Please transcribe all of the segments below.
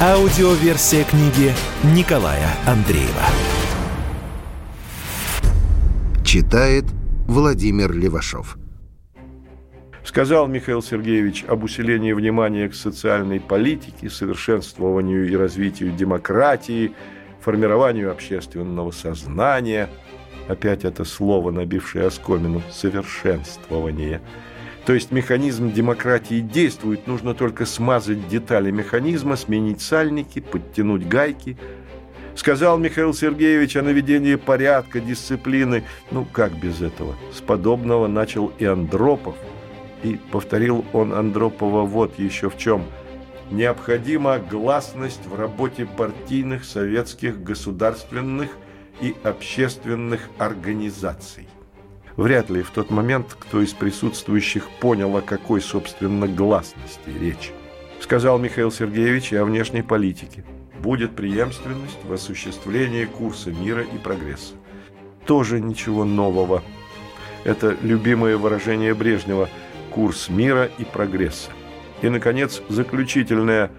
Аудиоверсия книги Николая Андреева. Читает Владимир Левашов. Сказал Михаил Сергеевич об усилении внимания к социальной политике, совершенствованию и развитию демократии, формированию общественного сознания. Опять это слово, набившее оскомину «совершенствование». То есть механизм демократии действует, нужно только смазать детали механизма, сменить сальники, подтянуть гайки. Сказал Михаил Сергеевич о наведении порядка, дисциплины. Ну, как без этого? С подобного начал и Андропов. И повторил он Андропова вот еще в чем. Необходима гласность в работе партийных, советских, государственных и общественных организаций. Вряд ли в тот момент кто из присутствующих понял, о какой, собственно, гласности речь. Сказал Михаил Сергеевич и о внешней политике. Будет преемственность в осуществлении курса мира и прогресса. Тоже ничего нового. Это любимое выражение Брежнева «курс мира и прогресса». И, наконец, заключительное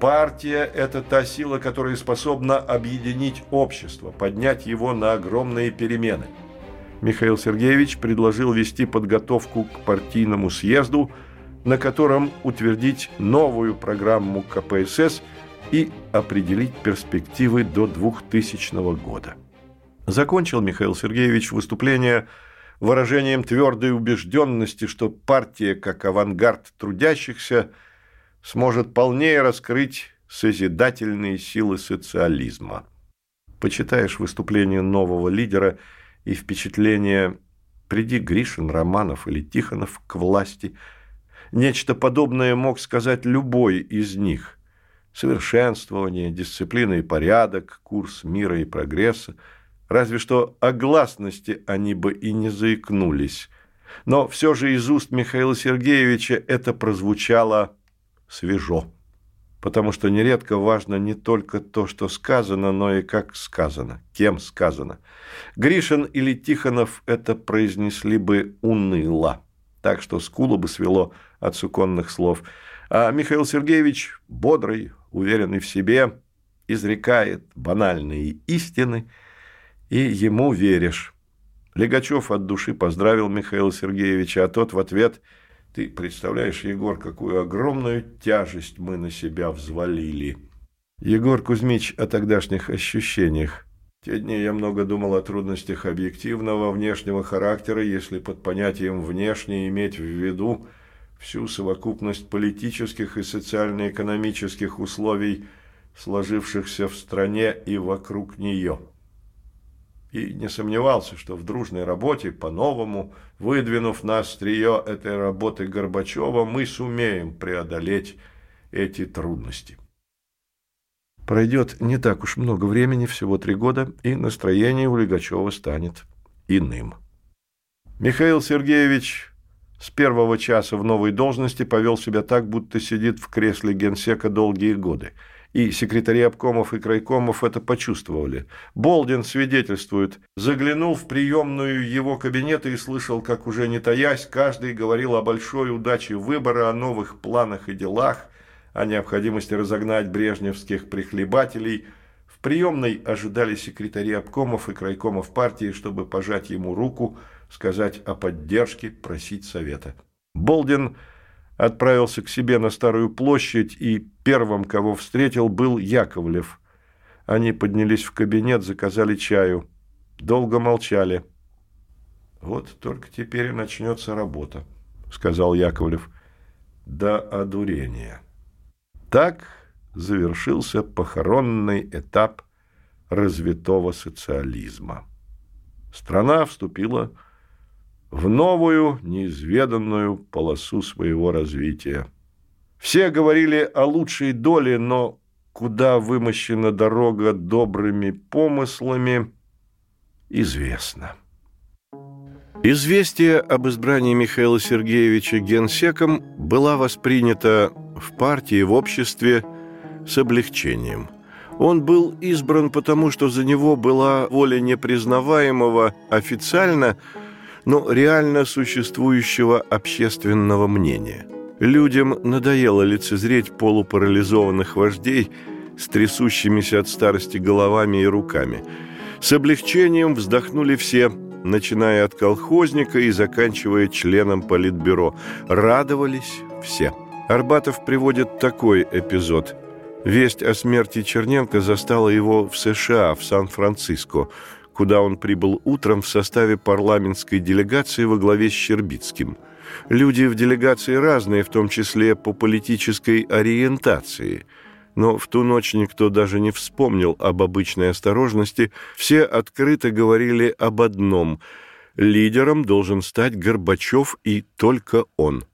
«партия – это та сила, которая способна объединить общество, поднять его на огромные перемены». Михаил Сергеевич предложил вести подготовку к партийному съезду, на котором утвердить новую программу КПСС и определить перспективы до 2000 года. Закончил Михаил Сергеевич выступление выражением твердой убежденности, что партия, как авангард трудящихся, сможет полнее раскрыть созидательные силы социализма. Почитаешь выступление нового лидера – и впечатление «приди Гришин, Романов или Тихонов к власти», нечто подобное мог сказать любой из них. Совершенствование, дисциплина и порядок, курс мира и прогресса. Разве что о гласности они бы и не заикнулись. Но все же из уст Михаила Сергеевича это прозвучало свежо потому что нередко важно не только то, что сказано, но и как сказано, кем сказано. Гришин или Тихонов это произнесли бы уныло, так что скулу бы свело от суконных слов. А Михаил Сергеевич, бодрый, уверенный в себе, изрекает банальные истины, и ему веришь. Легачев от души поздравил Михаила Сергеевича, а тот в ответ – ты представляешь, Егор, какую огромную тяжесть мы на себя взвалили. Егор Кузьмич о тогдашних ощущениях. Те дни я много думал о трудностях объективного внешнего характера, если под понятием «внешне» иметь в виду всю совокупность политических и социально-экономических условий, сложившихся в стране и вокруг нее и не сомневался, что в дружной работе, по-новому, выдвинув на острие этой работы Горбачева, мы сумеем преодолеть эти трудности. Пройдет не так уж много времени, всего три года, и настроение у Легачева станет иным. Михаил Сергеевич с первого часа в новой должности повел себя так, будто сидит в кресле генсека долгие годы – и секретари обкомов и крайкомов это почувствовали. Болдин свидетельствует, заглянул в приемную его кабинета и слышал, как уже не таясь, каждый говорил о большой удаче выбора, о новых планах и делах, о необходимости разогнать брежневских прихлебателей. В приемной ожидали секретари обкомов и крайкомов партии, чтобы пожать ему руку, сказать о поддержке, просить совета. Болдин – отправился к себе на Старую площадь, и первым, кого встретил, был Яковлев. Они поднялись в кабинет, заказали чаю. Долго молчали. «Вот только теперь и начнется работа», — сказал Яковлев. «До одурения». Так завершился похоронный этап развитого социализма. Страна вступила в в новую, неизведанную полосу своего развития. Все говорили о лучшей доле, но куда вымощена дорога добрыми помыслами, известно. Известие об избрании Михаила Сергеевича генсеком была воспринята в партии, в обществе с облегчением. Он был избран потому, что за него была воля непризнаваемого официально, но реально существующего общественного мнения. Людям надоело лицезреть полупарализованных вождей с трясущимися от старости головами и руками. С облегчением вздохнули все – начиная от колхозника и заканчивая членом политбюро. Радовались все. Арбатов приводит такой эпизод. Весть о смерти Черненко застала его в США, в Сан-Франциско, куда он прибыл утром в составе парламентской делегации во главе с Щербицким. Люди в делегации разные, в том числе по политической ориентации – но в ту ночь никто даже не вспомнил об обычной осторожности, все открыто говорили об одном – лидером должен стать Горбачев и только он.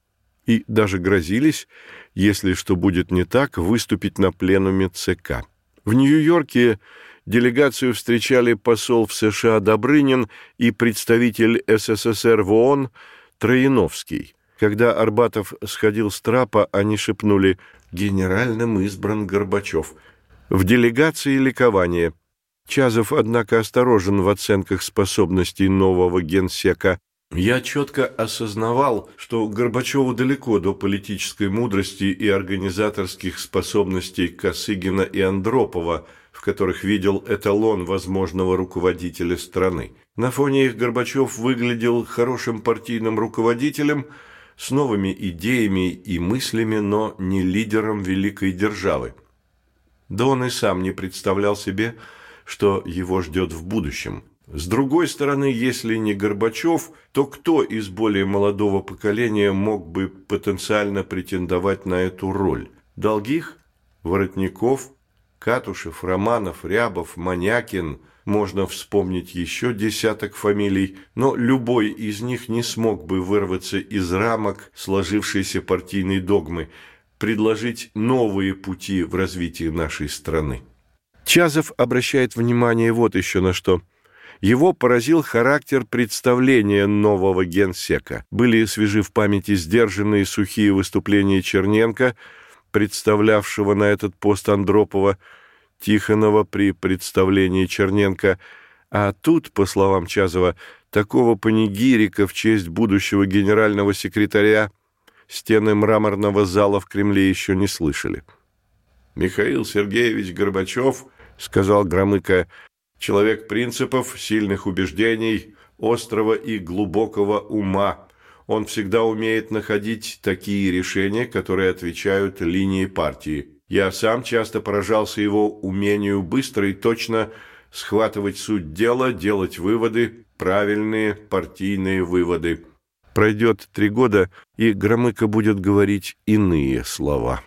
И даже грозились, если что будет не так, выступить на пленуме ЦК. В Нью-Йорке делегацию встречали посол в США Добрынин и представитель СССР в ООН Троиновский – когда Арбатов сходил с трапа, они шепнули «Генеральным избран Горбачев». В делегации ликование. Чазов, однако, осторожен в оценках способностей нового генсека. Я четко осознавал, что Горбачеву далеко до политической мудрости и организаторских способностей Косыгина и Андропова, которых видел эталон возможного руководителя страны. На фоне их Горбачев выглядел хорошим партийным руководителем – с новыми идеями и мыслями, но не лидером великой державы. Да он и сам не представлял себе, что его ждет в будущем. С другой стороны, если не Горбачев, то кто из более молодого поколения мог бы потенциально претендовать на эту роль? Долгих? Воротников? Катушев, Романов, Рябов, Манякин – можно вспомнить еще десяток фамилий, но любой из них не смог бы вырваться из рамок сложившейся партийной догмы, предложить новые пути в развитии нашей страны. Чазов обращает внимание вот еще на что. Его поразил характер представления нового генсека. Были свежи в памяти сдержанные сухие выступления Черненко, представлявшего на этот пост Андропова, Тихонова при представлении Черненко, а тут, по словам Чазова, такого панигирика в честь будущего генерального секретаря стены мраморного зала в Кремле еще не слышали. «Михаил Сергеевич Горбачев», — сказал Громыко, — «человек принципов, сильных убеждений, острого и глубокого ума. Он всегда умеет находить такие решения, которые отвечают линии партии. Я сам часто поражался его умению быстро и точно схватывать суть дела, делать выводы, правильные партийные выводы. Пройдет три года, и Громыко будет говорить иные слова.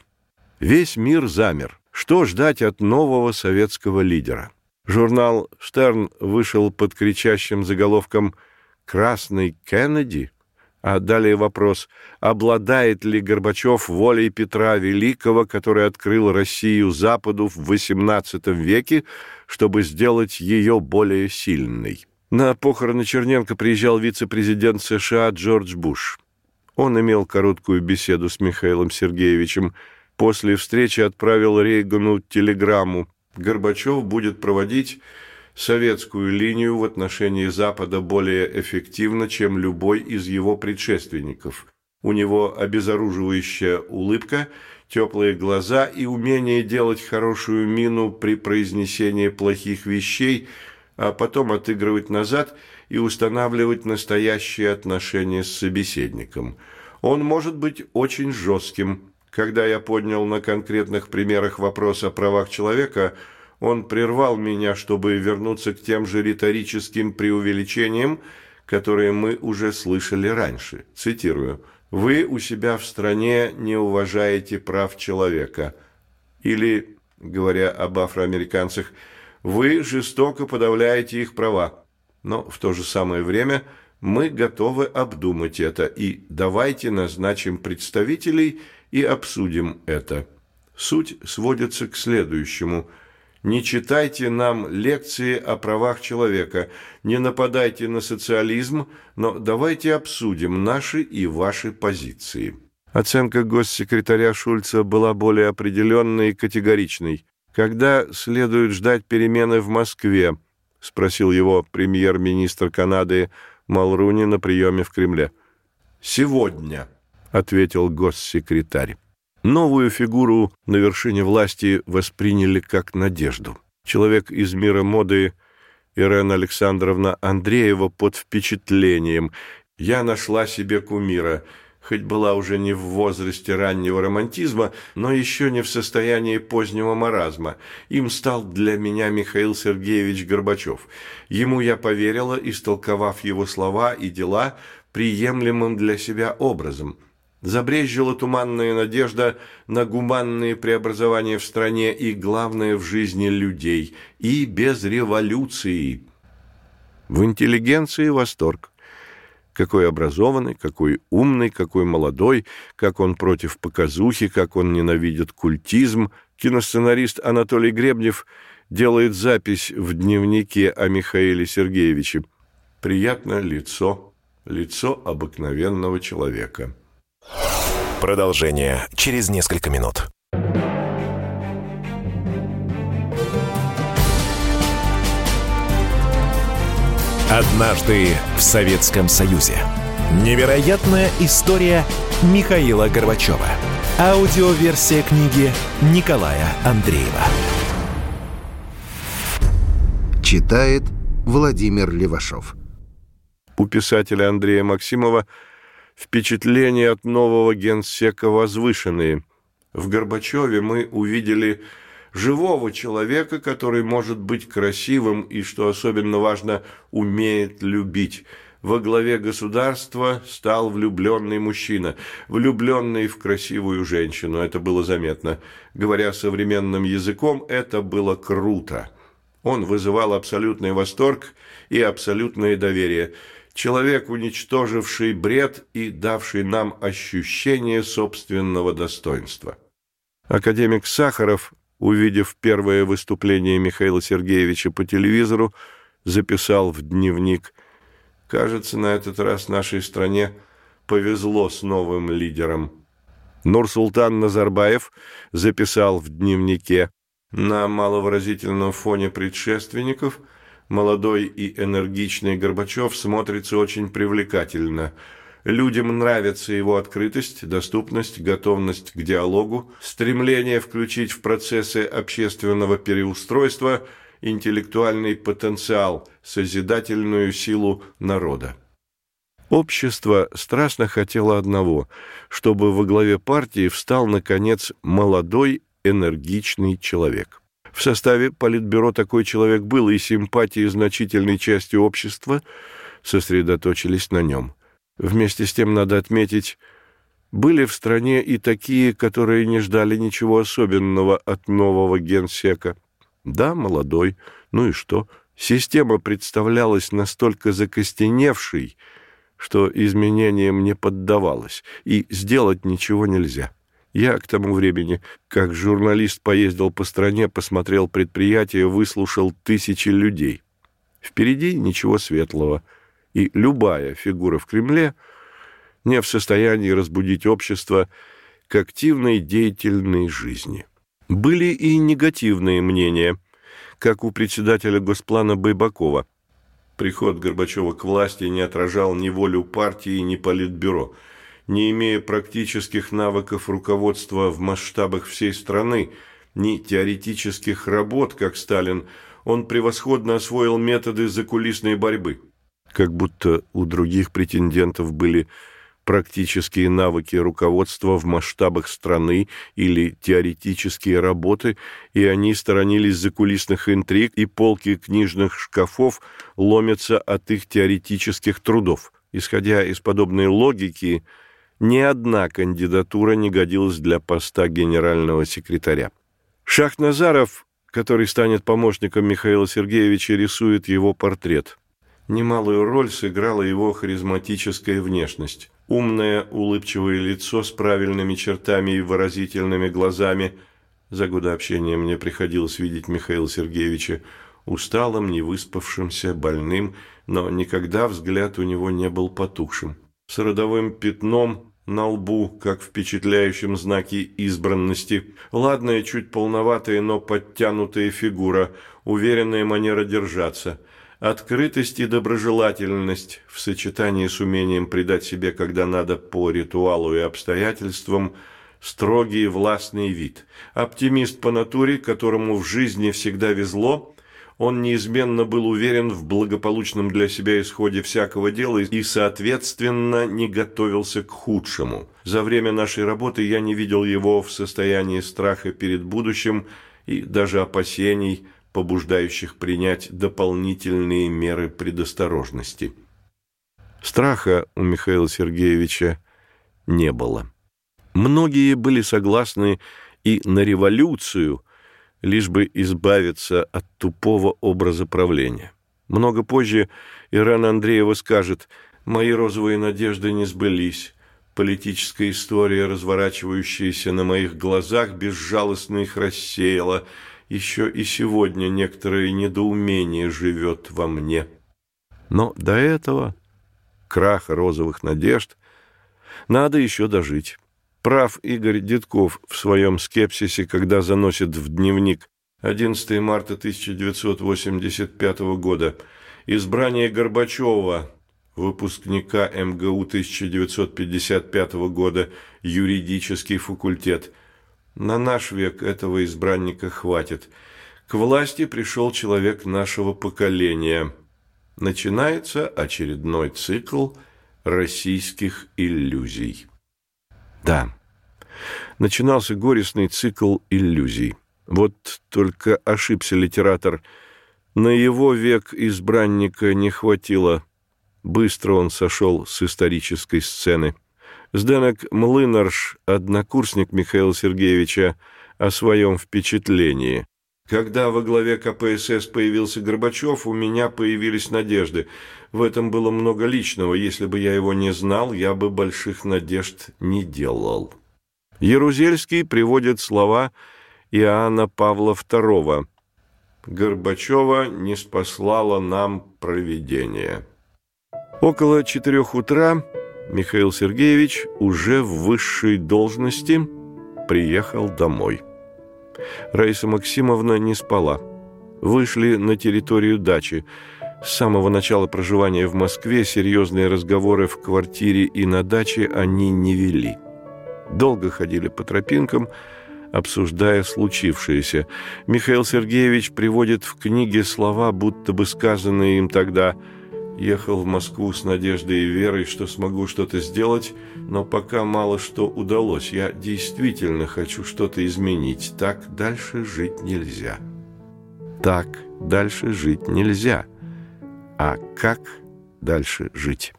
Весь мир замер. Что ждать от нового советского лидера? Журнал «Штерн» вышел под кричащим заголовком «Красный Кеннеди»? А далее вопрос, обладает ли Горбачев волей Петра Великого, который открыл Россию Западу в XVIII веке, чтобы сделать ее более сильной? На похороны Черненко приезжал вице-президент США Джордж Буш. Он имел короткую беседу с Михаилом Сергеевичем. После встречи отправил Рейгану телеграмму. Горбачев будет проводить советскую линию в отношении Запада более эффективно, чем любой из его предшественников. У него обезоруживающая улыбка, теплые глаза и умение делать хорошую мину при произнесении плохих вещей, а потом отыгрывать назад и устанавливать настоящие отношения с собеседником. Он может быть очень жестким. Когда я поднял на конкретных примерах вопрос о правах человека – он прервал меня, чтобы вернуться к тем же риторическим преувеличениям, которые мы уже слышали раньше. Цитирую. «Вы у себя в стране не уважаете прав человека». Или, говоря об афроамериканцах, «Вы жестоко подавляете их права». Но в то же самое время мы готовы обдумать это и давайте назначим представителей и обсудим это. Суть сводится к следующему – не читайте нам лекции о правах человека, не нападайте на социализм, но давайте обсудим наши и ваши позиции. Оценка госсекретаря Шульца была более определенной и категоричной. Когда следует ждать перемены в Москве? спросил его премьер-министр Канады Малруни на приеме в Кремле. Сегодня, ответил госсекретарь. Новую фигуру на вершине власти восприняли как надежду. Человек из мира моды Ирена Александровна Андреева под впечатлением. «Я нашла себе кумира», хоть была уже не в возрасте раннего романтизма, но еще не в состоянии позднего маразма. Им стал для меня Михаил Сергеевич Горбачев. Ему я поверила, истолковав его слова и дела приемлемым для себя образом – Забрезжила туманная надежда на гуманные преобразования в стране и, главное, в жизни людей, и без революции. В интеллигенции восторг. Какой образованный, какой умный, какой молодой, как он против показухи, как он ненавидит культизм. Киносценарист Анатолий Гребнев делает запись в дневнике о Михаиле Сергеевиче. «Приятное лицо, лицо обыкновенного человека». Продолжение через несколько минут. Однажды в Советском Союзе. Невероятная история Михаила Горбачева. Аудиоверсия книги Николая Андреева. Читает Владимир Левашов. У писателя Андрея Максимова – Впечатления от нового генсека возвышенные. В Горбачеве мы увидели живого человека, который может быть красивым и, что особенно важно, умеет любить. Во главе государства стал влюбленный мужчина, влюбленный в красивую женщину. Это было заметно. Говоря современным языком, это было круто. Он вызывал абсолютный восторг и абсолютное доверие – человек, уничтоживший бред и давший нам ощущение собственного достоинства. Академик Сахаров, увидев первое выступление Михаила Сергеевича по телевизору, записал в дневник «Кажется, на этот раз нашей стране повезло с новым лидером». Нурсултан Назарбаев записал в дневнике «На маловыразительном фоне предшественников – молодой и энергичный Горбачев смотрится очень привлекательно. Людям нравится его открытость, доступность, готовность к диалогу, стремление включить в процессы общественного переустройства интеллектуальный потенциал, созидательную силу народа. Общество страстно хотело одного, чтобы во главе партии встал, наконец, молодой, энергичный человек. В составе Политбюро такой человек был, и симпатии значительной части общества сосредоточились на нем. Вместе с тем, надо отметить, были в стране и такие, которые не ждали ничего особенного от нового генсека. Да, молодой, ну и что? Система представлялась настолько закостеневшей, что изменениям не поддавалась, и сделать ничего нельзя. Я к тому времени, как журналист поездил по стране, посмотрел предприятия, выслушал тысячи людей. Впереди ничего светлого, и любая фигура в Кремле не в состоянии разбудить общество к активной деятельной жизни. Были и негативные мнения, как у председателя Госплана Байбакова. Приход Горбачева к власти не отражал ни волю партии, ни политбюро – не имея практических навыков руководства в масштабах всей страны, ни теоретических работ, как Сталин, он превосходно освоил методы закулисной борьбы. Как будто у других претендентов были практические навыки руководства в масштабах страны или теоретические работы, и они сторонились закулисных интриг, и полки книжных шкафов ломятся от их теоретических трудов. Исходя из подобной логики, ни одна кандидатура не годилась для поста генерального секретаря. Шахназаров, который станет помощником Михаила Сергеевича, рисует его портрет. Немалую роль сыграла его харизматическая внешность. Умное, улыбчивое лицо с правильными чертами и выразительными глазами, За годы общения мне приходилось видеть Михаила Сергеевича усталым, невыспавшимся, больным, но никогда взгляд у него не был потухшим. С родовым пятном на лбу, как впечатляющем знаке избранности, ладная, чуть полноватая, но подтянутая фигура, уверенная манера держаться, открытость и доброжелательность в сочетании с умением придать себе, когда надо, по ритуалу и обстоятельствам – строгий и властный вид. Оптимист по натуре, которому в жизни всегда везло, он неизменно был уверен в благополучном для себя исходе всякого дела и, соответственно, не готовился к худшему. За время нашей работы я не видел его в состоянии страха перед будущим и даже опасений, побуждающих принять дополнительные меры предосторожности. Страха у Михаила Сергеевича не было. Многие были согласны и на революцию, лишь бы избавиться от тупого образа правления. Много позже Ирана Андреева скажет «Мои розовые надежды не сбылись». Политическая история, разворачивающаяся на моих глазах, безжалостно их рассеяла. Еще и сегодня некоторое недоумение живет во мне. Но до этого, краха розовых надежд, надо еще дожить. Прав Игорь Дедков в своем скепсисе, когда заносит в дневник 11 марта 1985 года избрание Горбачева, выпускника МГУ 1955 года, юридический факультет. На наш век этого избранника хватит. К власти пришел человек нашего поколения. Начинается очередной цикл российских иллюзий. Да, начинался горестный цикл иллюзий. Вот только ошибся литератор. На его век избранника не хватило. Быстро он сошел с исторической сцены. Сденок Млынарш, однокурсник Михаила Сергеевича, о своем впечатлении. Когда во главе КПСС появился Горбачев, у меня появились надежды. В этом было много личного. Если бы я его не знал, я бы больших надежд не делал. Ярузельский приводит слова Иоанна Павла II. «Горбачева не спаслало нам провидение». Около четырех утра Михаил Сергеевич уже в высшей должности приехал домой. Раиса Максимовна не спала. Вышли на территорию дачи. С самого начала проживания в Москве серьезные разговоры в квартире и на даче они не вели. Долго ходили по тропинкам, обсуждая случившееся. Михаил Сергеевич приводит в книге слова, будто бы сказанные им тогда – Ехал в Москву с надеждой и верой, что смогу что-то сделать, но пока мало что удалось. Я действительно хочу что-то изменить. Так дальше жить нельзя. Так дальше жить нельзя. А как дальше жить?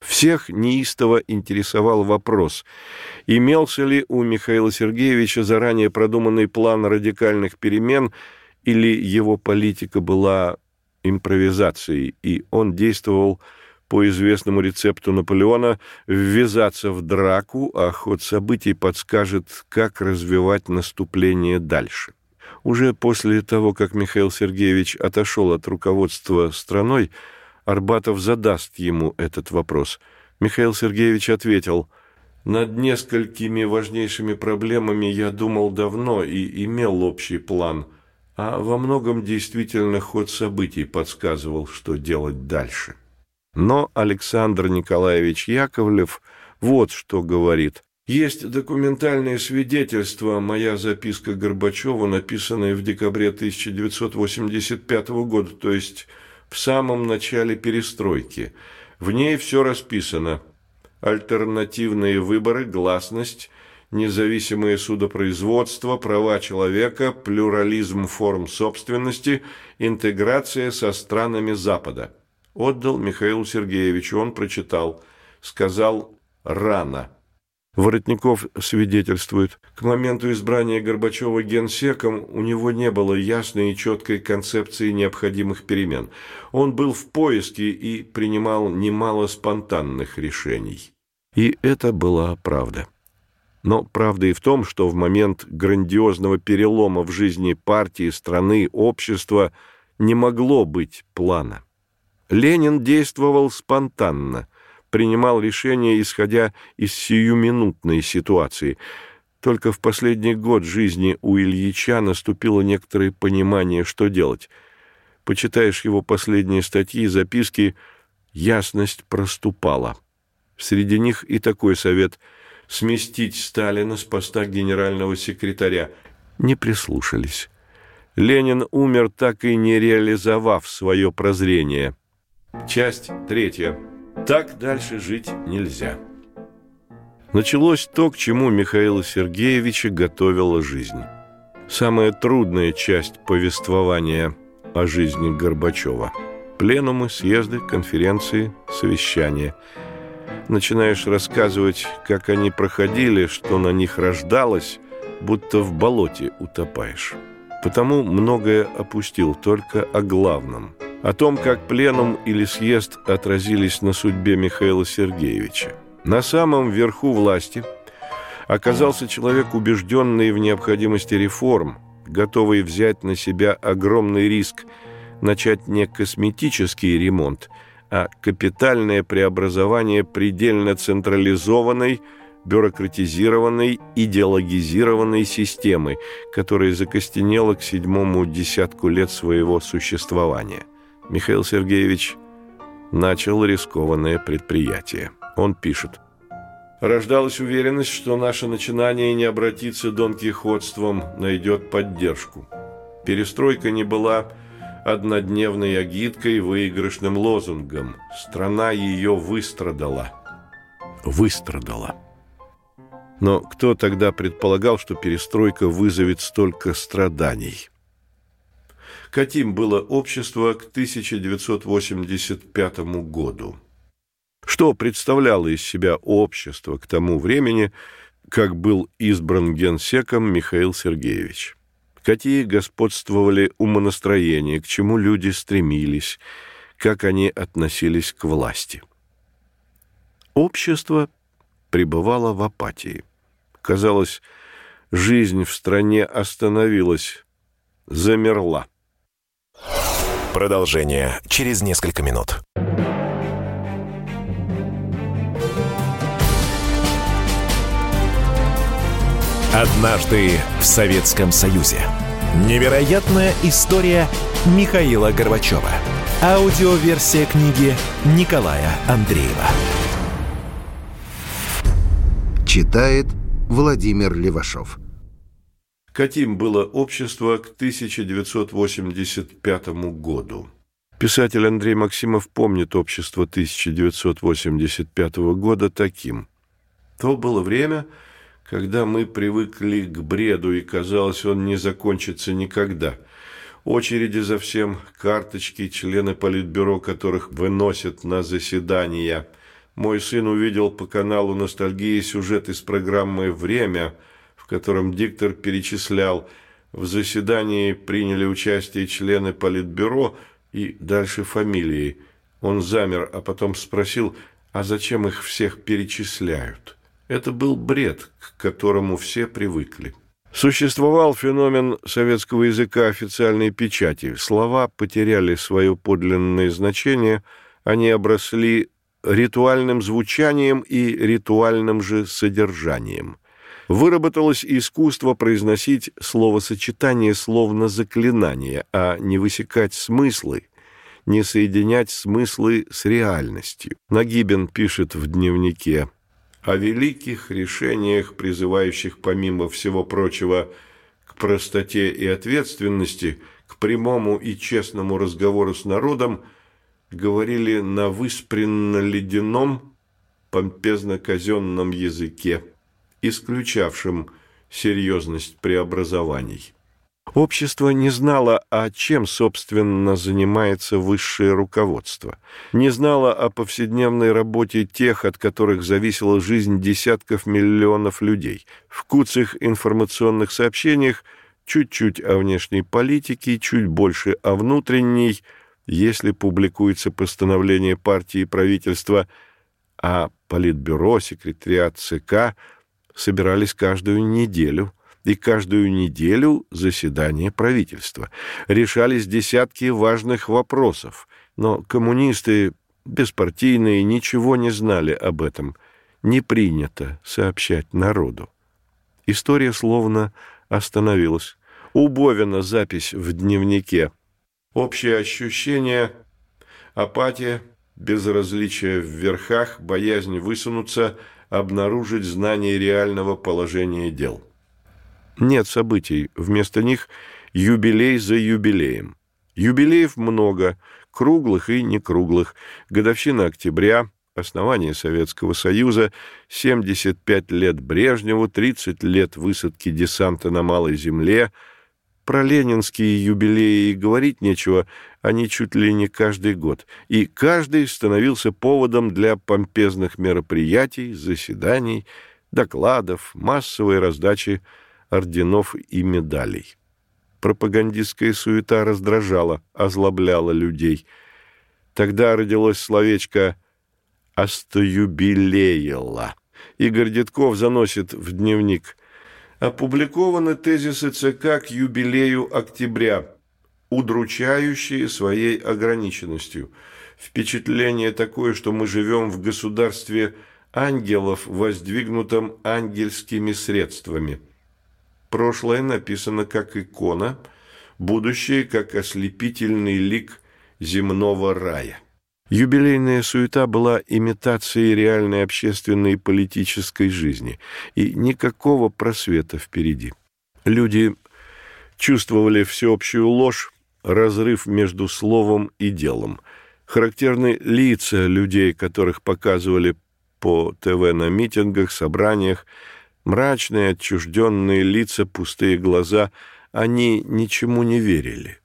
Всех неистово интересовал вопрос, имелся ли у Михаила Сергеевича заранее продуманный план радикальных перемен или его политика была импровизацией, и он действовал по известному рецепту Наполеона ввязаться в драку, а ход событий подскажет, как развивать наступление дальше. Уже после того, как Михаил Сергеевич отошел от руководства страной, Арбатов задаст ему этот вопрос. Михаил Сергеевич ответил, «Над несколькими важнейшими проблемами я думал давно и имел общий план – а во многом действительно ход событий подсказывал, что делать дальше. Но Александр Николаевич Яковлев вот что говорит. Есть документальные свидетельства, моя записка Горбачева, написанная в декабре 1985 года, то есть в самом начале перестройки. В ней все расписано. Альтернативные выборы, гласность, независимое судопроизводство, права человека, плюрализм форм собственности, интеграция со странами Запада. Отдал Михаилу Сергеевичу, он прочитал, сказал «рано». Воротников свидетельствует, к моменту избрания Горбачева генсеком у него не было ясной и четкой концепции необходимых перемен. Он был в поиске и принимал немало спонтанных решений. И это была правда. Но правда и в том, что в момент грандиозного перелома в жизни партии, страны, общества не могло быть плана. Ленин действовал спонтанно, принимал решения, исходя из сиюминутной ситуации. Только в последний год жизни у Ильича наступило некоторое понимание, что делать. Почитаешь его последние статьи и записки, ясность проступала. Среди них и такой совет – сместить Сталина с поста генерального секретаря. Не прислушались. Ленин умер, так и не реализовав свое прозрение. Часть третья. Так дальше жить нельзя. Началось то, к чему Михаила Сергеевича готовила жизнь. Самая трудная часть повествования о жизни Горбачева. Пленумы, съезды, конференции, совещания – начинаешь рассказывать, как они проходили, что на них рождалось, будто в болоте утопаешь. Потому многое опустил, только о главном. О том, как пленум или съезд отразились на судьбе Михаила Сергеевича. На самом верху власти оказался человек, убежденный в необходимости реформ, готовый взять на себя огромный риск, начать не косметический ремонт – а капитальное преобразование предельно централизованной, бюрократизированной, идеологизированной системы, которая закостенела к седьмому десятку лет своего существования. Михаил Сергеевич начал рискованное предприятие. Он пишет. Рождалась уверенность, что наше начинание не обратится донкихотством, найдет поддержку. Перестройка не была однодневной агиткой, выигрышным лозунгом. Страна ее выстрадала. Выстрадала. Но кто тогда предполагал, что перестройка вызовет столько страданий? Каким было общество к 1985 году? Что представляло из себя общество к тому времени, как был избран генсеком Михаил Сергеевич? Какие господствовали умонастроения, к чему люди стремились, как они относились к власти. Общество пребывало в апатии. Казалось, жизнь в стране остановилась, замерла. Продолжение через несколько минут. Однажды в Советском Союзе. Невероятная история Михаила Горбачева. Аудиоверсия книги Николая Андреева. Читает Владимир Левашов. Каким было общество к 1985 году? Писатель Андрей Максимов помнит общество 1985 года таким. То было время, когда мы привыкли к бреду, и казалось, он не закончится никогда. Очереди за всем, карточки, члены политбюро, которых выносят на заседания. Мой сын увидел по каналу «Ностальгия» сюжет из программы «Время», в котором диктор перечислял в заседании приняли участие члены Политбюро и дальше фамилии. Он замер, а потом спросил, а зачем их всех перечисляют? Это был бред, к которому все привыкли. Существовал феномен советского языка официальной печати. Слова потеряли свое подлинное значение, они обросли ритуальным звучанием и ритуальным же содержанием. Выработалось искусство произносить словосочетание словно заклинание, а не высекать смыслы, не соединять смыслы с реальностью. Нагибин пишет в дневнике – о великих решениях, призывающих, помимо всего прочего, к простоте и ответственности, к прямому и честному разговору с народом, говорили на выспренно-ледяном, помпезно-казенном языке, исключавшем серьезность преобразований. Общество не знало, а чем, собственно, занимается высшее руководство. Не знало о повседневной работе тех, от которых зависела жизнь десятков миллионов людей. В куцых информационных сообщениях чуть-чуть о внешней политике, чуть больше о внутренней, если публикуется постановление партии и правительства, а Политбюро, секретариат ЦК – собирались каждую неделю, и каждую неделю заседание правительства. Решались десятки важных вопросов, но коммунисты, беспартийные, ничего не знали об этом. Не принято сообщать народу. История словно остановилась. У Бовина запись в дневнике. Общее ощущение – апатия, безразличие в верхах, боязнь высунуться, обнаружить знание реального положения дел. Нет событий, вместо них юбилей за юбилеем. Юбилеев много, круглых и некруглых. Годовщина октября, основание Советского Союза, 75 лет Брежневу, 30 лет высадки десанта на Малой Земле. Про ленинские юбилеи говорить нечего, они чуть ли не каждый год. И каждый становился поводом для помпезных мероприятий, заседаний, докладов, массовой раздачи орденов и медалей. Пропагандистская суета раздражала, озлобляла людей. Тогда родилось словечко «остоюбилеяла». Игорь Дедков заносит в дневник «Опубликованы тезисы ЦК к юбилею октября, удручающие своей ограниченностью. Впечатление такое, что мы живем в государстве ангелов, воздвигнутом ангельскими средствами». Прошлое написано как икона, будущее как ослепительный лик земного рая. Юбилейная суета была имитацией реальной общественной и политической жизни, и никакого просвета впереди. Люди чувствовали всеобщую ложь, разрыв между словом и делом. Характерны лица людей, которых показывали по ТВ на митингах, собраниях, Мрачные, отчужденные лица, пустые глаза, они ничему не верили.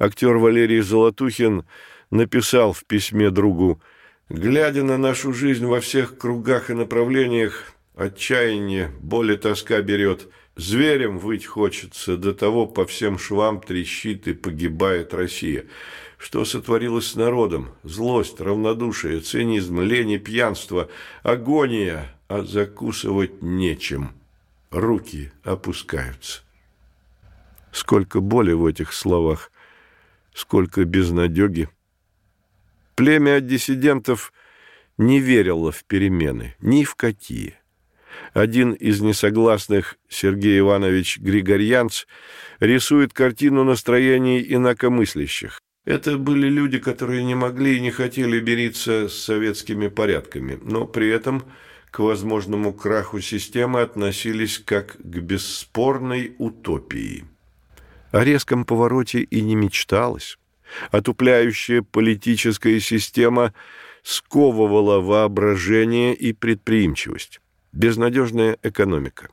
Актер Валерий Золотухин написал в письме другу «Глядя на нашу жизнь во всех кругах и направлениях, отчаяние, боль и тоска берет. Зверем выть хочется, до того по всем швам трещит и погибает Россия. Что сотворилось с народом? Злость, равнодушие, цинизм, лень и пьянство, агония, а закусывать нечем. Руки опускаются. Сколько боли в этих словах, сколько безнадеги. Племя диссидентов не верило в перемены, ни в какие. Один из несогласных, Сергей Иванович Григорьянц, рисует картину настроений инакомыслящих. Это были люди, которые не могли и не хотели бериться с советскими порядками, но при этом – к возможному краху системы относились как к бесспорной утопии. О резком повороте и не мечталось. Отупляющая политическая система сковывала воображение и предприимчивость. Безнадежная экономика.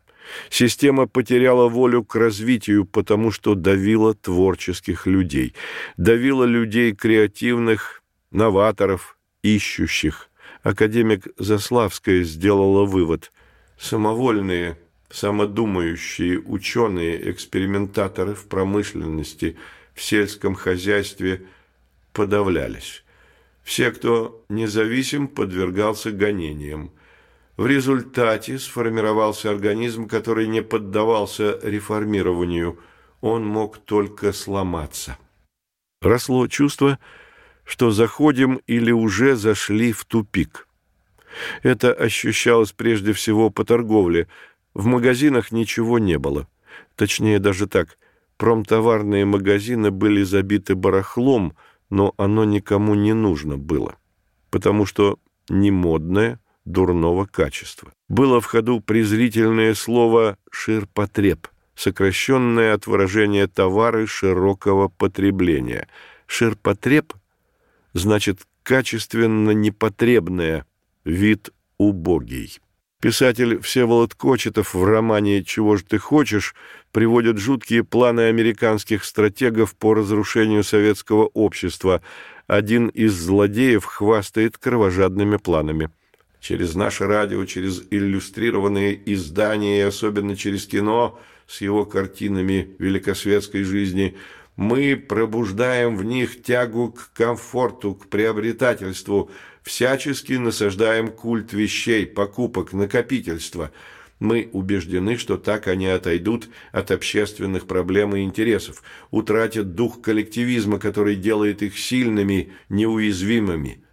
Система потеряла волю к развитию, потому что давила творческих людей, давила людей креативных, новаторов, ищущих – академик Заславская сделала вывод. Самовольные, самодумающие ученые, экспериментаторы в промышленности, в сельском хозяйстве подавлялись. Все, кто независим, подвергался гонениям. В результате сформировался организм, который не поддавался реформированию. Он мог только сломаться. Росло чувство, что заходим или уже зашли в тупик. Это ощущалось прежде всего по торговле. В магазинах ничего не было. Точнее, даже так. Промтоварные магазины были забиты барахлом, но оно никому не нужно было, потому что не модное, дурного качества. Было в ходу презрительное слово «ширпотреб», сокращенное от выражения «товары широкого потребления». Ширпотреб – значит качественно непотребное, вид убогий. Писатель Всеволод Кочетов в романе «Чего же ты хочешь» приводит жуткие планы американских стратегов по разрушению советского общества. Один из злодеев хвастает кровожадными планами. Через наше радио, через иллюстрированные издания и особенно через кино с его картинами великосветской жизни – мы пробуждаем в них тягу к комфорту, к приобретательству, всячески насаждаем культ вещей, покупок, накопительства. Мы убеждены, что так они отойдут от общественных проблем и интересов, утратят дух коллективизма, который делает их сильными, неуязвимыми.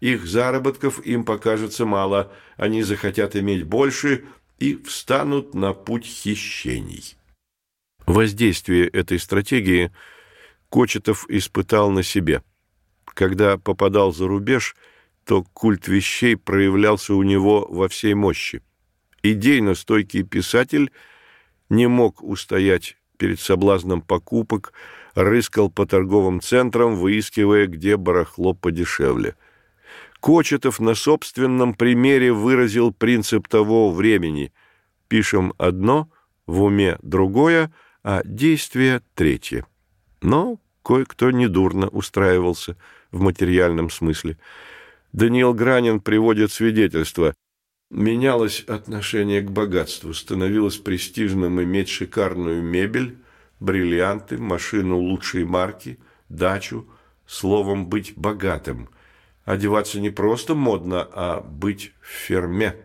Их заработков им покажется мало, они захотят иметь больше и встанут на путь хищений. Воздействие этой стратегии Кочетов испытал на себе. Когда попадал за рубеж, то культ вещей проявлялся у него во всей мощи. Идейно стойкий писатель не мог устоять перед соблазном покупок, рыскал по торговым центрам, выискивая, где барахло подешевле. Кочетов на собственном примере выразил принцип того времени. Пишем одно, в уме другое, а действие третье. Но кое-кто недурно устраивался в материальном смысле. Даниил Гранин приводит свидетельство. Менялось отношение к богатству, становилось престижным иметь шикарную мебель, бриллианты, машину лучшей марки, дачу, словом, быть богатым. Одеваться не просто модно, а быть в ферме.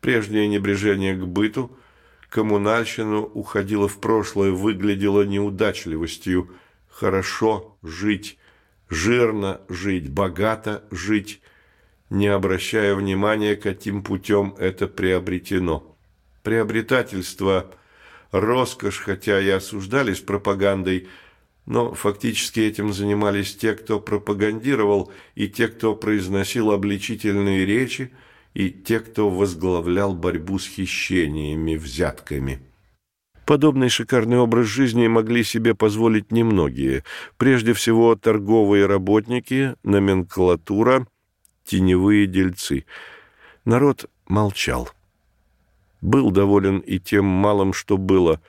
Прежнее небрежение к быту, коммунальщину уходило в прошлое, выглядело неудачливостью. Хорошо жить, жирно жить, богато жить – не обращая внимания, каким путем это приобретено. Приобретательство – роскошь, хотя и осуждались пропагандой, но фактически этим занимались те, кто пропагандировал, и те, кто произносил обличительные речи, и те, кто возглавлял борьбу с хищениями, взятками. Подобный шикарный образ жизни могли себе позволить немногие. Прежде всего, торговые работники, номенклатура – теневые дельцы. Народ молчал. Был доволен и тем малым, что было.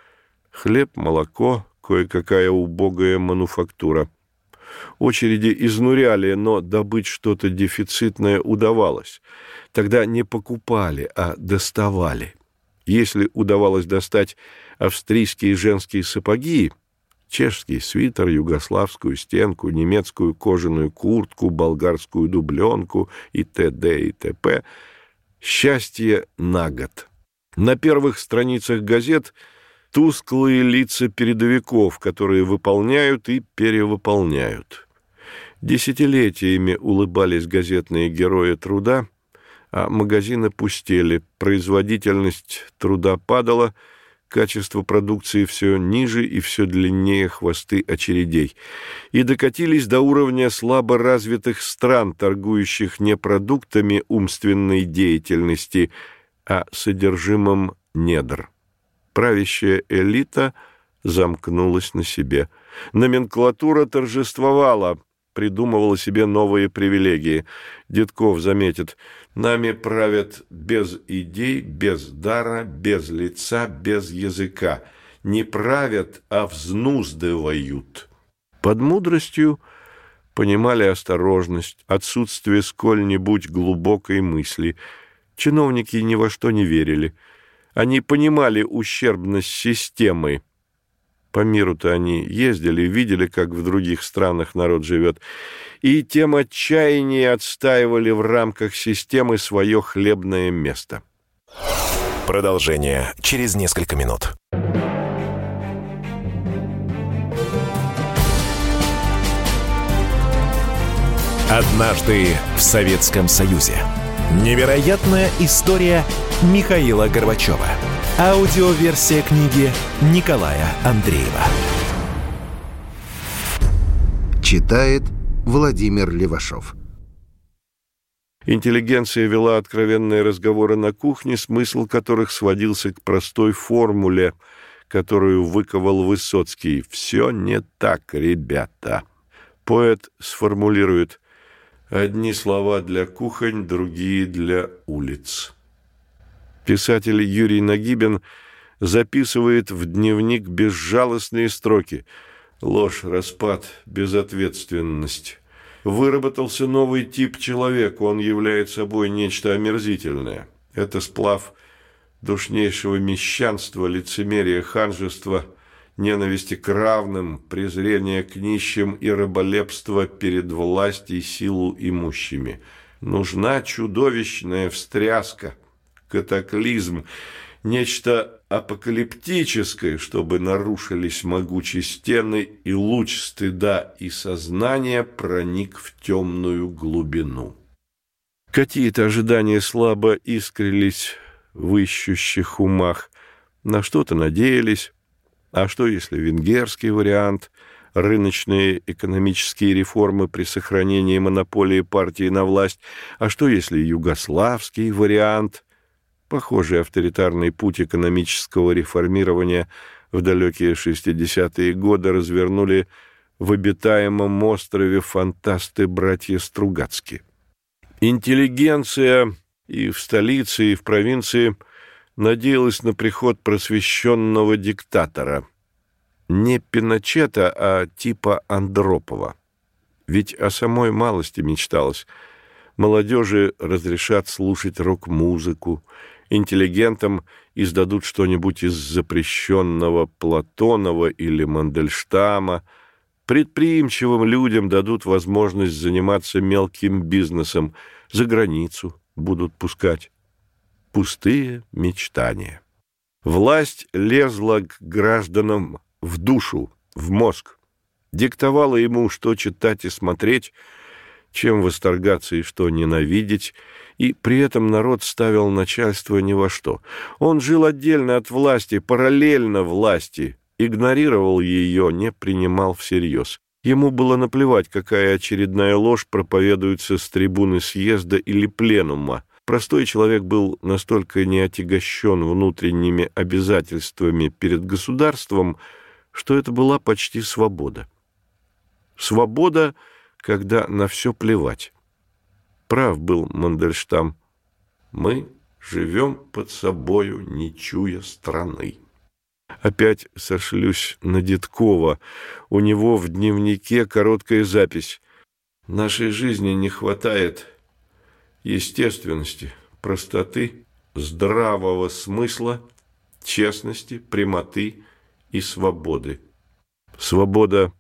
Хлеб, молоко, кое-какая убогая мануфактура. Очереди изнуряли, но добыть что-то дефицитное удавалось. Тогда не покупали, а доставали. Если удавалось достать австрийские женские сапоги, чешский свитер, югославскую стенку, немецкую кожаную куртку, болгарскую дубленку и т.д. и т.п. Счастье на год. На первых страницах газет тусклые лица передовиков, которые выполняют и перевыполняют. Десятилетиями улыбались газетные герои труда, а магазины пустели, производительность труда падала – качество продукции все ниже и все длиннее хвосты очередей, и докатились до уровня слабо развитых стран, торгующих не продуктами умственной деятельности, а содержимым недр. Правящая элита замкнулась на себе. Номенклатура торжествовала, придумывала себе новые привилегии. Дедков заметит, нами правят без идей, без дара, без лица, без языка. Не правят, а взнуздывают. Под мудростью понимали осторожность, отсутствие сколь-нибудь глубокой мысли. Чиновники ни во что не верили. Они понимали ущербность системы, по миру-то они ездили, видели, как в других странах народ живет, и тем отчаяннее отстаивали в рамках системы свое хлебное место. Продолжение через несколько минут. Однажды в Советском Союзе. Невероятная история Михаила Горбачева. Аудиоверсия книги Николая Андреева. Читает Владимир Левашов. Интеллигенция вела откровенные разговоры на кухне, смысл которых сводился к простой формуле, которую выковал Высоцкий. «Все не так, ребята». Поэт сформулирует «Одни слова для кухонь, другие для улиц». Писатель Юрий Нагибин записывает в дневник безжалостные строки «Ложь, распад, безответственность». Выработался новый тип человека, он является собой нечто омерзительное. Это сплав душнейшего мещанства, лицемерия, ханжества, ненависти к равным, презрения к нищим и раболепства перед властью силу имущими. Нужна чудовищная встряска – катаклизм, нечто апокалиптическое, чтобы нарушились могучие стены, и луч стыда и сознания проник в темную глубину. Какие-то ожидания слабо искрились в ищущих умах, на что-то надеялись, а что если венгерский вариант, рыночные экономические реформы при сохранении монополии партии на власть, а что если югославский вариант, похожий авторитарный путь экономического реформирования в далекие 60-е годы развернули в обитаемом острове фантасты-братья Стругацкие. Интеллигенция и в столице, и в провинции надеялась на приход просвещенного диктатора. Не Пиночета, а типа Андропова. Ведь о самой малости мечталось. Молодежи разрешат слушать рок-музыку, интеллигентам издадут что-нибудь из запрещенного Платонова или Мандельштама, предприимчивым людям дадут возможность заниматься мелким бизнесом, за границу будут пускать. Пустые мечтания. Власть лезла к гражданам в душу, в мозг, диктовала ему, что читать и смотреть, чем восторгаться и что ненавидеть, и при этом народ ставил начальство ни во что. Он жил отдельно от власти, параллельно власти, игнорировал ее, не принимал всерьез. Ему было наплевать, какая очередная ложь проповедуется с трибуны съезда или пленума. Простой человек был настолько неотягощен внутренними обязательствами перед государством, что это была почти свобода. Свобода, когда на все плевать. Прав был Мандельштам. Мы живем под собою, не чуя страны. Опять сошлюсь на Дедкова. У него в дневнике короткая запись. Нашей жизни не хватает естественности, простоты, здравого смысла, честности, прямоты и свободы. Свобода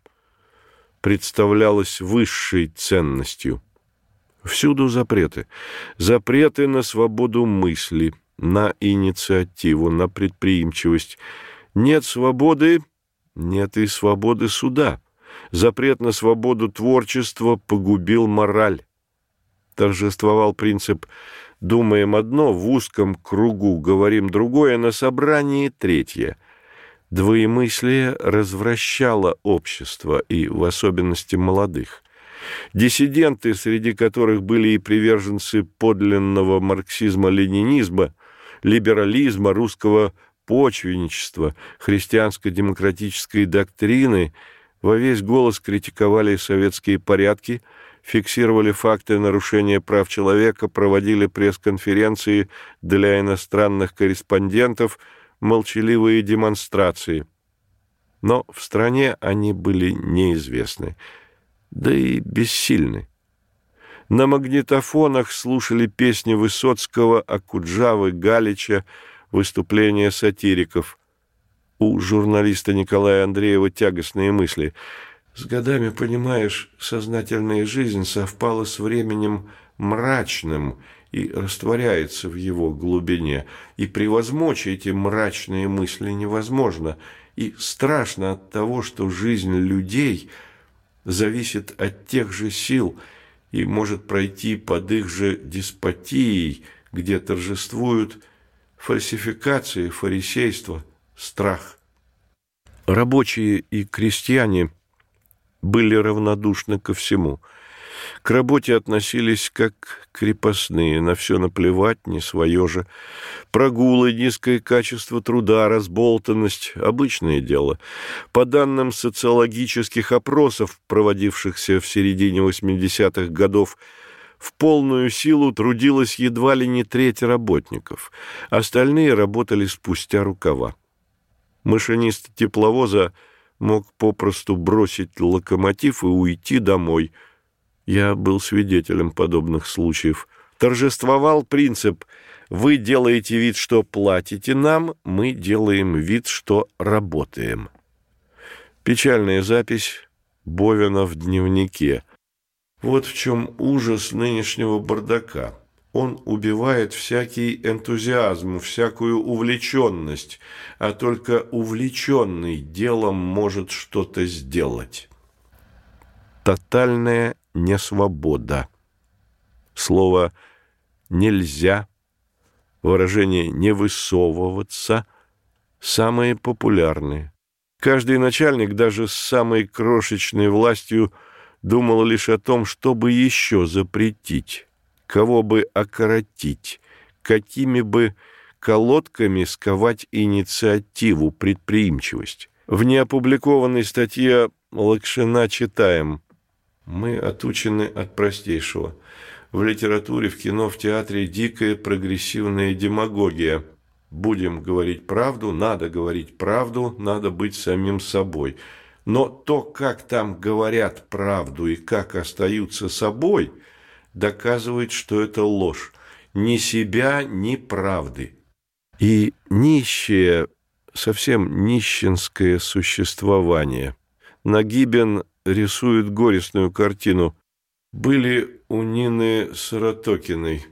представлялась высшей ценностью. Всюду запреты. Запреты на свободу мысли, на инициативу, на предприимчивость. Нет свободы, нет и свободы суда. Запрет на свободу творчества погубил мораль. Торжествовал принцип «думаем одно, в узком кругу говорим другое, на собрании третье». Двоемыслие развращало общество, и в особенности молодых. Диссиденты, среди которых были и приверженцы подлинного марксизма-ленинизма, либерализма, русского почвенничества, христианско-демократической доктрины, во весь голос критиковали советские порядки, фиксировали факты нарушения прав человека, проводили пресс-конференции для иностранных корреспондентов, молчаливые демонстрации. Но в стране они были неизвестны – да и бессильны. На магнитофонах слушали песни Высоцкого, Акуджавы, Галича, выступления сатириков. У журналиста Николая Андреева тягостные мысли. С годами, понимаешь, сознательная жизнь совпала с временем мрачным и растворяется в его глубине. И превозмочь эти мрачные мысли невозможно. И страшно от того, что жизнь людей – зависит от тех же сил и может пройти под их же деспотией, где торжествуют фальсификации, фарисейство, страх. Рабочие и крестьяне были равнодушны ко всему – к работе относились как крепостные, на все наплевать, не свое же. Прогулы, низкое качество труда, разболтанность – обычное дело. По данным социологических опросов, проводившихся в середине 80-х годов, в полную силу трудилась едва ли не треть работников. Остальные работали спустя рукава. Машинист тепловоза мог попросту бросить локомотив и уйти домой – я был свидетелем подобных случаев. Торжествовал принцип «Вы делаете вид, что платите нам, мы делаем вид, что работаем». Печальная запись Бовина в дневнике. Вот в чем ужас нынешнего бардака. Он убивает всякий энтузиазм, всякую увлеченность, а только увлеченный делом может что-то сделать. Тотальная несвобода. Слово «нельзя», выражение «не высовываться» самые популярные. Каждый начальник, даже с самой крошечной властью, думал лишь о том, чтобы еще запретить кого бы окоротить, какими бы колодками сковать инициативу, предприимчивость. В неопубликованной статье Лакшина читаем «Мы отучены от простейшего. В литературе, в кино, в театре дикая прогрессивная демагогия. Будем говорить правду, надо говорить правду, надо быть самим собой. Но то, как там говорят правду и как остаются собой – доказывает, что это ложь. Ни себя, ни правды. И нищее, совсем нищенское существование. Нагибен рисует горестную картину. Были у Нины Саратокиной.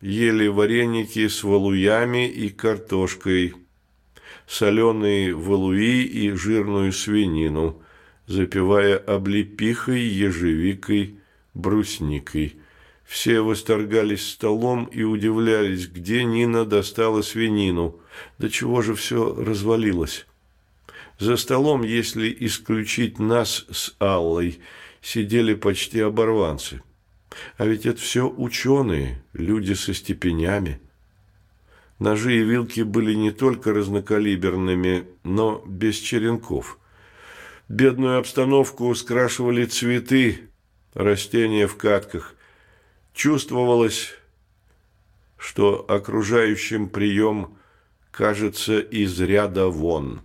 Ели вареники с валуями и картошкой, соленые валуи и жирную свинину, запивая облепихой, ежевикой, брусникой – все восторгались столом и удивлялись, где Нина достала свинину. До чего же все развалилось? За столом, если исключить нас с Аллой, сидели почти оборванцы. А ведь это все ученые, люди со степенями. Ножи и вилки были не только разнокалиберными, но без черенков. Бедную обстановку скрашивали цветы, растения в катках, Чувствовалось, что окружающим прием кажется из ряда вон.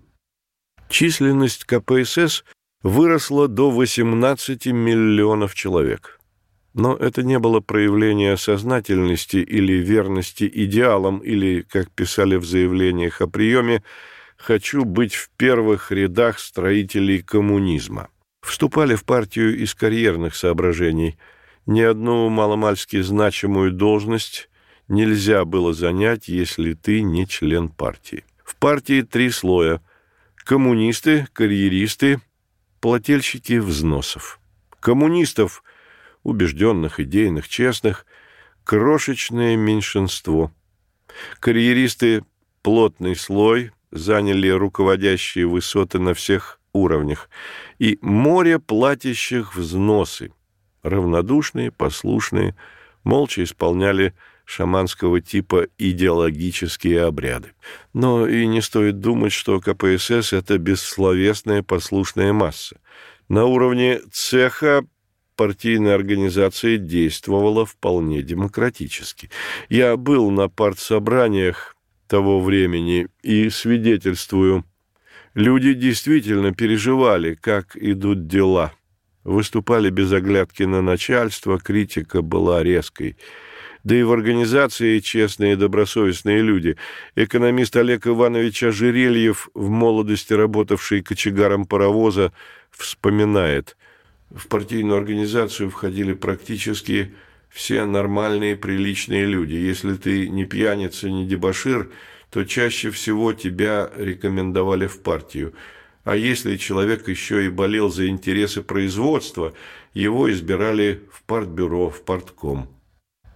Численность КПСС выросла до 18 миллионов человек. Но это не было проявление сознательности или верности идеалам, или, как писали в заявлениях о приеме, «хочу быть в первых рядах строителей коммунизма». Вступали в партию из карьерных соображений – ни одну маломальски значимую должность нельзя было занять, если ты не член партии. В партии три слоя – коммунисты, карьеристы, плательщики взносов. Коммунистов, убежденных, идейных, честных, крошечное меньшинство. Карьеристы – плотный слой, заняли руководящие высоты на всех уровнях, и море платящих взносы – равнодушные, послушные, молча исполняли шаманского типа идеологические обряды. Но и не стоит думать, что КПСС – это бессловесная послушная масса. На уровне цеха партийная организация действовала вполне демократически. Я был на партсобраниях того времени и свидетельствую, люди действительно переживали, как идут дела – выступали без оглядки на начальство, критика была резкой. Да и в организации честные и добросовестные люди. Экономист Олег Иванович Ожерельев, в молодости работавший кочегаром паровоза, вспоминает. В партийную организацию входили практически все нормальные, приличные люди. Если ты не пьяница, не дебошир, то чаще всего тебя рекомендовали в партию – а если человек еще и болел за интересы производства, его избирали в партбюро, в партком.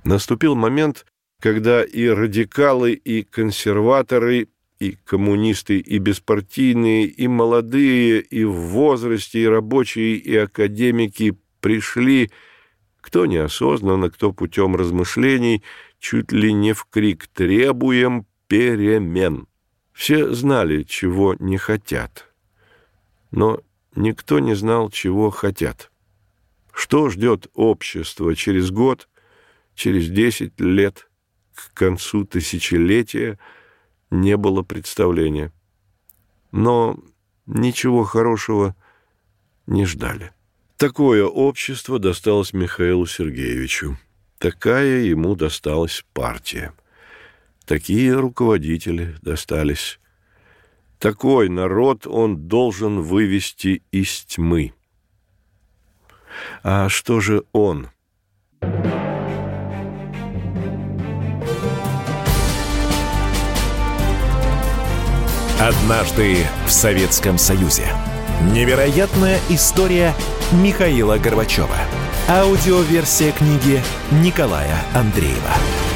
Наступил момент, когда и радикалы, и консерваторы, и коммунисты, и беспартийные, и молодые, и в возрасте, и рабочие, и академики пришли, кто неосознанно, кто путем размышлений, чуть ли не в крик «требуем перемен». Все знали, чего не хотят но никто не знал, чего хотят. Что ждет общество через год, через десять лет, к концу тысячелетия, не было представления. Но ничего хорошего не ждали. Такое общество досталось Михаилу Сергеевичу. Такая ему досталась партия. Такие руководители достались такой народ он должен вывести из тьмы. А что же он? Однажды в Советском Союзе. Невероятная история Михаила Горбачева. Аудиоверсия книги Николая Андреева.